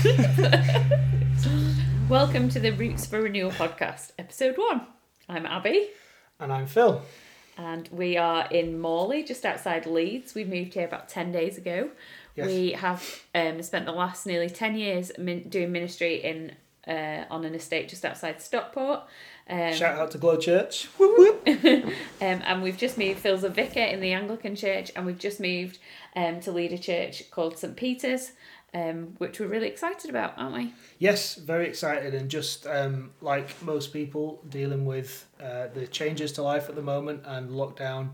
Welcome to the Roots for Renewal podcast, episode one. I'm Abby, And I'm Phil. and we are in Morley, just outside Leeds. We moved here about 10 days ago. Yes. We have um, spent the last nearly 10 years min- doing ministry in uh, on an estate just outside Stockport. Um, Shout out to Glow Church. Whoop, whoop. Um, and we've just moved. Phil's a vicar in the Anglican Church, and we've just moved um, to lead a church called St Peter's, um, which we're really excited about, aren't we? Yes, very excited and just um, like most people dealing with uh, the changes to life at the moment and lockdown.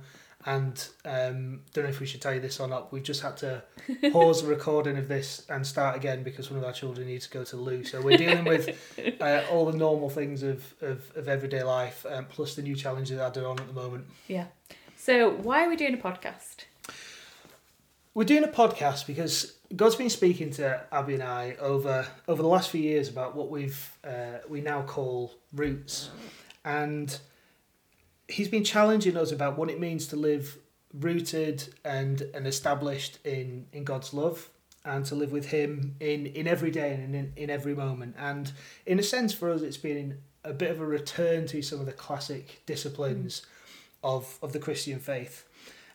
And um, don't know if we should tell you this or not. We've just had to pause the recording of this and start again because one of our children needs to go to loo. So we're dealing with uh, all the normal things of, of, of everyday life, um, plus the new challenges that are on at the moment. Yeah. So why are we doing a podcast? We're doing a podcast because God's been speaking to Abby and I over over the last few years about what we've uh, we now call roots, and He's been challenging us about what it means to live rooted and and established in in God's love and to live with Him in in every day and in in every moment. And in a sense, for us, it's been a bit of a return to some of the classic disciplines of of the Christian faith,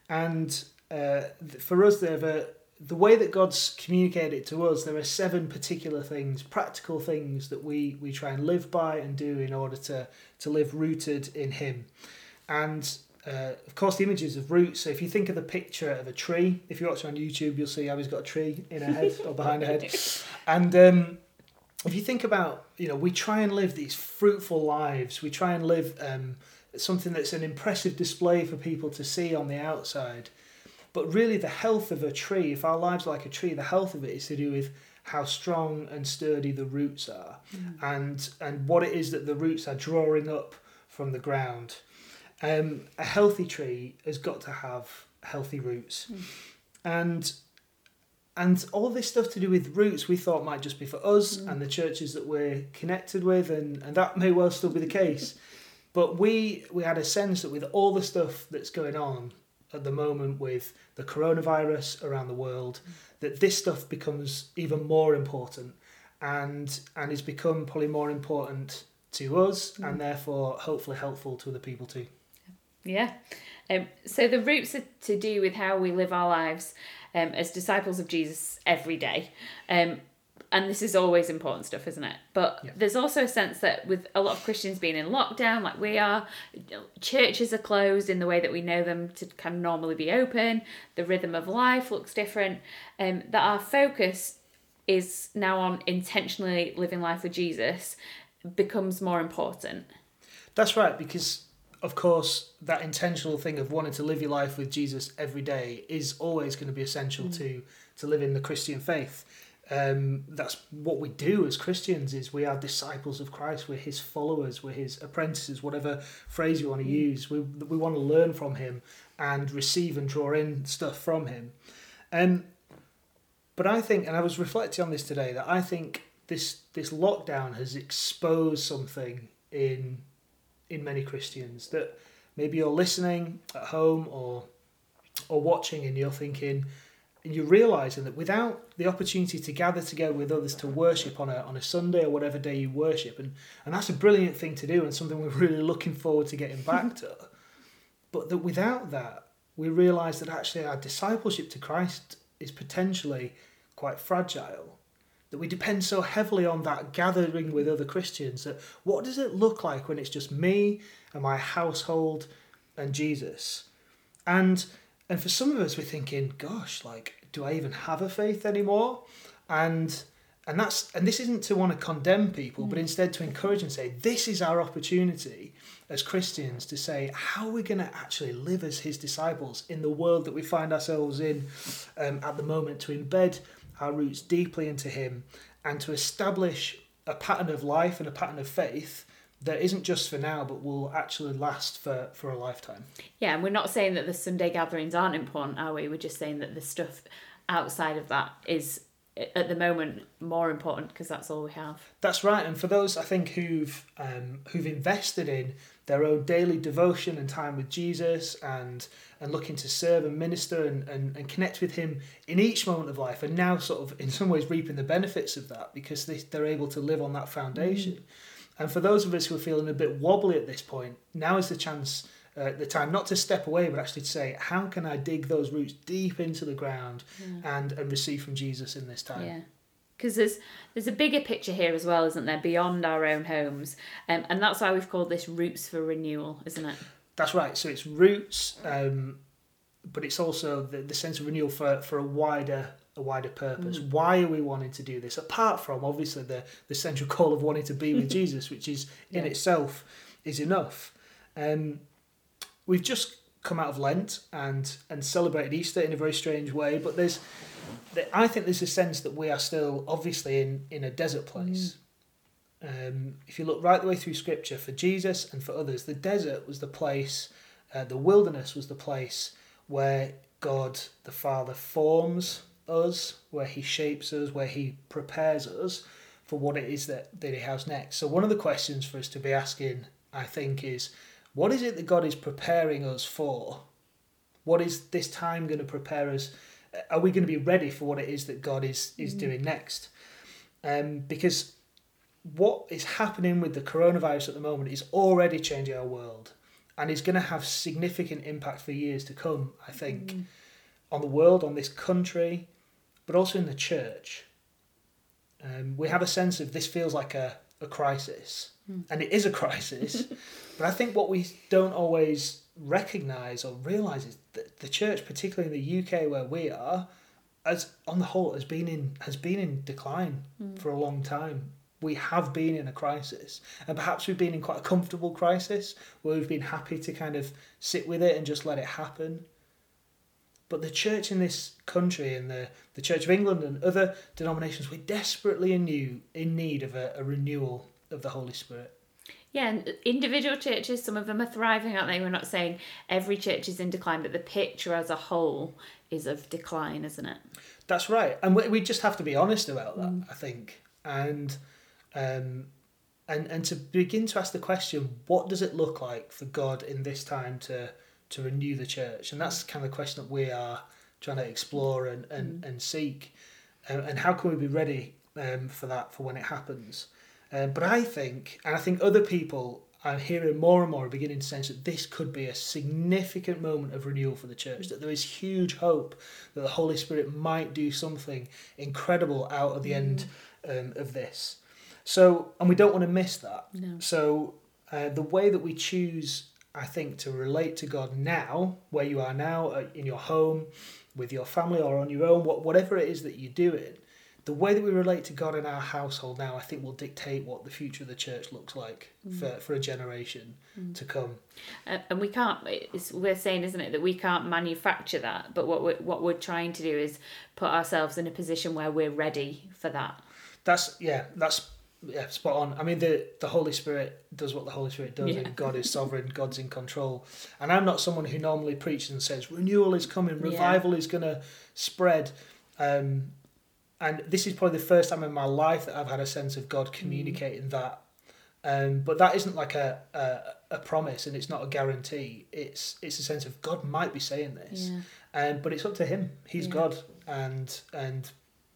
and uh, for us, there are the way that God's communicated it to us. There are seven particular things, practical things that we we try and live by and do in order to to live rooted in Him, and. Uh, of course, the images of roots. So, if you think of the picture of a tree, if you watch on YouTube, you'll see Abby's got a tree in her head or behind her head. And um, if you think about, you know, we try and live these fruitful lives. We try and live um, something that's an impressive display for people to see on the outside. But really, the health of a tree, if our lives are like a tree, the health of it is to do with how strong and sturdy the roots are, mm. and and what it is that the roots are drawing up from the ground. Um, a healthy tree has got to have healthy roots, mm. and and all this stuff to do with roots we thought might just be for us mm. and the churches that we're connected with, and and that may well still be the case. But we we had a sense that with all the stuff that's going on at the moment with the coronavirus around the world, that this stuff becomes even more important, and and has become probably more important to us, and therefore hopefully helpful to other people too. Yeah. Um, so the roots are to do with how we live our lives um, as disciples of Jesus every day. Um, and this is always important stuff, isn't it? But Yeah. there's also a sense that with a lot of Christians being in lockdown, like we are, churches are closed in the way that we know them to kind of normally be open. The rhythm of life looks different. Um, that our focus is now on intentionally living life with Jesus becomes more important. That's right, because of course that intentional thing of wanting to live your life with Jesus every day is always going to be essential to to live in the Christian faith. Um, that's what we do as Christians is we are disciples of Christ. We're His followers. We're His apprentices. Whatever phrase you want to use, we we want to learn from Him and receive and draw in stuff from Him. Um, but I think, and I was reflecting on this today, that I think this this lockdown has exposed something in in many Christians that maybe you're listening at home or or watching and you're thinking you're realizing that without the opportunity to gather together with others to worship on a on a Sunday or whatever day you worship and and that's a brilliant thing to do and something we're really looking forward to getting back to but that without that we realize that actually our discipleship to Christ is potentially quite fragile that we depend so heavily on that gathering with other Christians that what does it look like when it's just me and my household and Jesus? And and for some of us we're thinking, gosh, like, do I even have a faith anymore? And and that's and this isn't to want to condemn people, but instead to encourage and say, this is our opportunity as Christians to say how are we're going to actually live as his disciples in the world that we find ourselves in um, at the moment to embed our roots deeply into Him and to establish a pattern of life and a pattern of faith that isn't just for now but will actually last for, for a lifetime. Yeah, and we're not saying that the Sunday gatherings aren't important, are we? We're just saying that the stuff outside of that is at the moment more important because that's all we have. That's right, and for those I think who've um, who've invested in their own daily devotion and time with Jesus and and looking to serve and minister and, and, and connect with him in each moment of life and now sort of in some ways reaping the benefits of that because they, they're able to live on that foundation. Mm. And for those of us who are feeling a bit wobbly at this point, now is the chance uh, the time not to step away but actually to say how can i dig those roots deep into the ground yeah. and and receive from jesus in this time? Yeah. Because there's there's a bigger picture here as well isn't there? Beyond our own homes. Um, and that's why we've called this roots for renewal isn't it? That's right. So it's roots um, but it's also the, the sense of renewal for, for a wider a wider purpose. Mm. Why are we wanting to do this? Apart from obviously the, the central call of wanting to be with Jesus, which is in itself is enough. Um, we've just come out of Lent and and celebrated Easter in a very strange way, but there's I think there's a sense that we are still obviously in in a desert place. Mm. Um, if you look right the way through Scripture, for Jesus and for others, the desert was the place, uh, the wilderness was the place where God the Father forms us, where He shapes us, where He prepares us for what it is that, that He has next. So, one of the questions for us to be asking, I think, is what is it that God is preparing us for? What is this time going to prepare us? Are we going to be ready for what it is that God is is mm. doing next? Um, because what is happening with the coronavirus at the moment is already changing our world and is going to have significant impact for years to come, I think, mm. On the world, on this country, but also in the church. Um, we have a sense of this feels like a, a crisis, mm. and it is a crisis. but I think what we don't always recognise or realise is that the church, particularly in the UK where we are, as on the whole, has been in has been in decline mm. for a long time. We have been in a crisis, and perhaps we've been in quite a comfortable crisis where we've been happy to kind of sit with it and just let it happen. But the church in this country and the, the Church of England and other denominations, we're desperately in, new, in need of a, a renewal of the Holy Spirit. Yeah, and individual churches, some of them are thriving, aren't they? We're not saying every church is in decline, but the picture as a whole is of decline, isn't it? That's right, and we, we just have to be honest about that. Mm. I think, and um, and and to begin to ask the question, what does it look like for God in this time to to renew the church? And that's kind of the question that we are trying to explore and and, mm. and seek, and, and how can we be ready um, for that for when it happens? Um, but I think, and I think other people are hearing more and more are beginning to sense that this could be a significant moment of renewal for the church, that there is huge hope that the Holy Spirit might do something incredible out of the mm. end um, of this. So, and we don't want to miss that. No. So, uh, the way that we choose, I think, to relate to God now, where you are now, uh, in your home, with your family, or on your own, whatever it is that you're doing, the way that we relate to God in our household now, I think, will dictate what the future of the church looks like mm. for, for a generation mm. to come. Uh, and we can't. we're saying, isn't it, that we can't manufacture that, but what we're, what we're trying to do is put ourselves in a position where we're ready for that. That's yeah. That's yeah, spot on. I mean, the the Holy Spirit does what the Holy Spirit does, yeah. and God is sovereign. God's in control. And I'm not someone who normally preaches and says renewal is coming, revival yeah. is going to spread. Um, and this is probably the first time in my life that I've had a sense of God communicating mm. that. Um, but that isn't like a, a, a promise, and it's not a guarantee. It's it's a sense of God might be saying this, yeah. um, but it's up to Him. He's. God, and and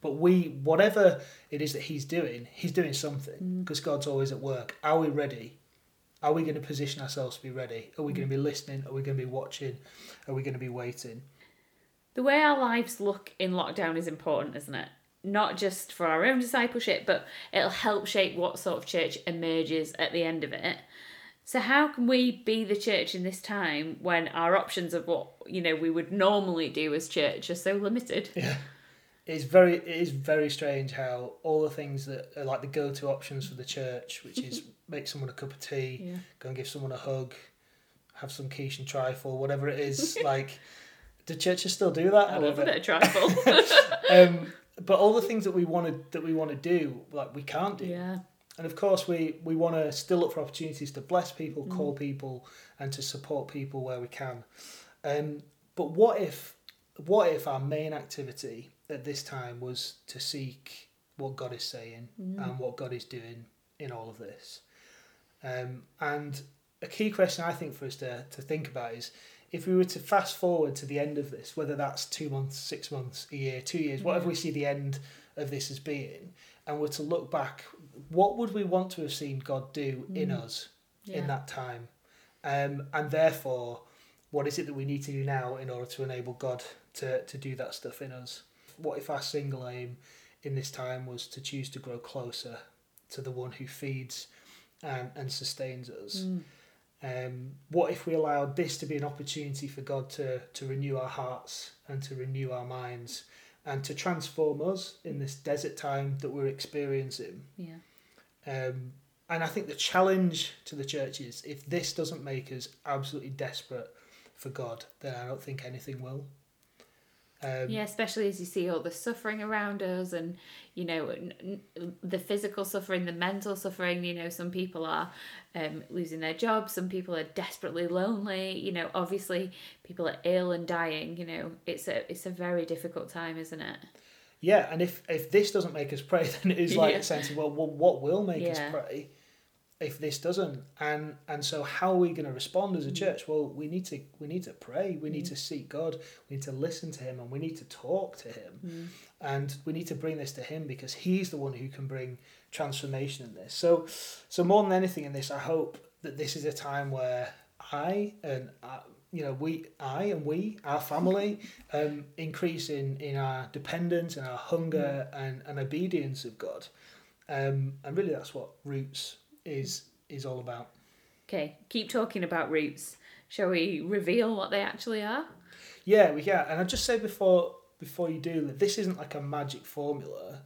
but we whatever it is that He's doing, He's doing something because mm. God's always at work. Are we ready? Are we going to position ourselves to be ready? Are we mm. going to be listening? Are we going to be watching? Are we going to be waiting? The way our lives look in lockdown is important, isn't it? not just for our own discipleship, but it'll help shape what sort of church emerges at the end of it. So how can we be the church in this time when our options of what you know we would normally do as church are so limited? Yeah. It's very it is very strange how all the things that are like the go to options for the church, which is make someone a cup of tea, yeah. go and give someone a hug, have some quiche and trifle, whatever it is, like do churches still do that? I love a bit of trifle. um, but all the things that we want to that we want to do, like we can't do. Yeah. And of course, we we want to still look for opportunities to bless people, mm. call people, and to support people where we can. Um, but what if what if our main activity at this time was to seek what God is saying Mm. and what God is doing in all of this. Um, and a key question I think for us to, to think about is if we were to fast forward to the end of this, whether that's two months, six months, a year, two years, whatever we see the end of this as being, and were to look back, what would we want to have seen God do in Mm. us Yeah. in that time? Um, and therefore, what is it that we need to do now in order to enable God to, to do that stuff in us? What if our single aim in this time was to choose to grow closer to the one who feeds and, and sustains us? Mm. Um, what if we allowed this to be an opportunity for God to, to renew our hearts and to renew our minds and to transform us in this desert time that we're experiencing? Yeah. Um, and I think the challenge to the church is if this doesn't make us absolutely desperate for God, then I don't think anything will. Um, yeah, especially as you see all the suffering around us, and you know n- n- the physical suffering, the mental suffering. You know, some people are um, losing their jobs, some people are desperately lonely. You know, obviously people are ill and dying. You know, it's a it's a very difficult time, isn't it? Yeah, and if if this doesn't make us pray, then it is like Yeah. a sense of well, well what will make Yeah. us pray if this doesn't? And and so how are we going to respond as a Mm. church? Well, we need to we need to pray. We need Mm. to seek God. We need to listen to Him, and we need to talk to Him. Mm. and we need to bring this to him because he's the one who can bring transformation in this so so more than anything in this i hope that this is a time where i and uh, you know we i and we our family um increase in in our dependence and our hunger and, and obedience of god um and really that's what roots is is all about Okay, keep talking about roots. Shall we reveal what they actually are? Yeah, we yeah, and I just say before before you do that this isn't like a magic formula.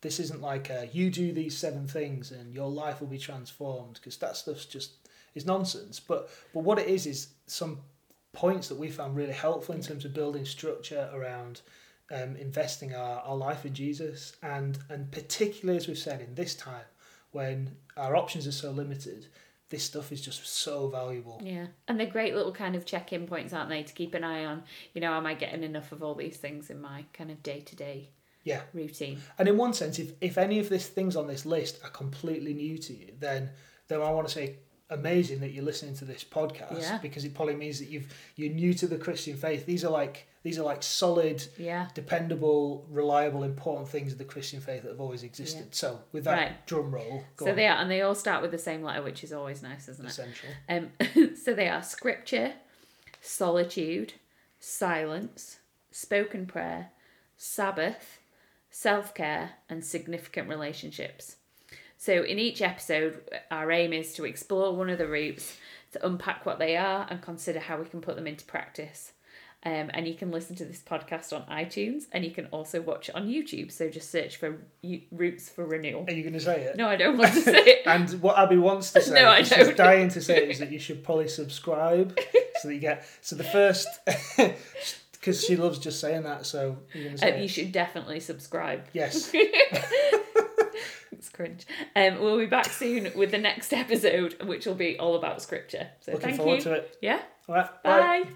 This isn't like a, you do these seven things and your life will be transformed because that stuff's just is nonsense. But but what it is is some points that we found really helpful in terms of building structure around um, investing our, our life in Jesus and and particularly as we've said in this time when our options are so limited, this stuff is just so valuable. Yeah, and they're great little kind of check-in points, aren't they? To keep an eye on. You know, am I getting enough of all these things in my kind of day-to-day Yeah. routine? And in one sense, if, if any of these things on this list are completely new to you, then then I want to say amazing that you're listening to this podcast Yeah. because it probably means that you've you're new to the Christian faith. These are like these are like solid, Yeah. dependable, reliable, important things of the Christian faith that have always existed. Yeah. So with that Right. drum roll, go So on. they are, and they all start with the same letter, which is always nice, isn't it? essential. Um, so they are scripture, solitude, silence, spoken prayer, Sabbath, self care, and significant relationships. So in each episode, our aim is to explore one of the roots, to unpack what they are, and consider how we can put them into practice. Um, and you can listen to this podcast on iTunes, and you can also watch it on YouTube. So just search for U- Roots for Renewal. Are you going to say it? No, I don't want to say it. And what Abby wants to say, No, I she's dying to say, is that you should probably subscribe so that you get. So the first, because she loves just saying that. So you're going to say, Uh, you should definitely subscribe. yes. It's cringe. Um, we'll be back soon with the next episode, which will be all about scripture. So Looking thank forward you. to it. Yeah. All right. Bye. Bye.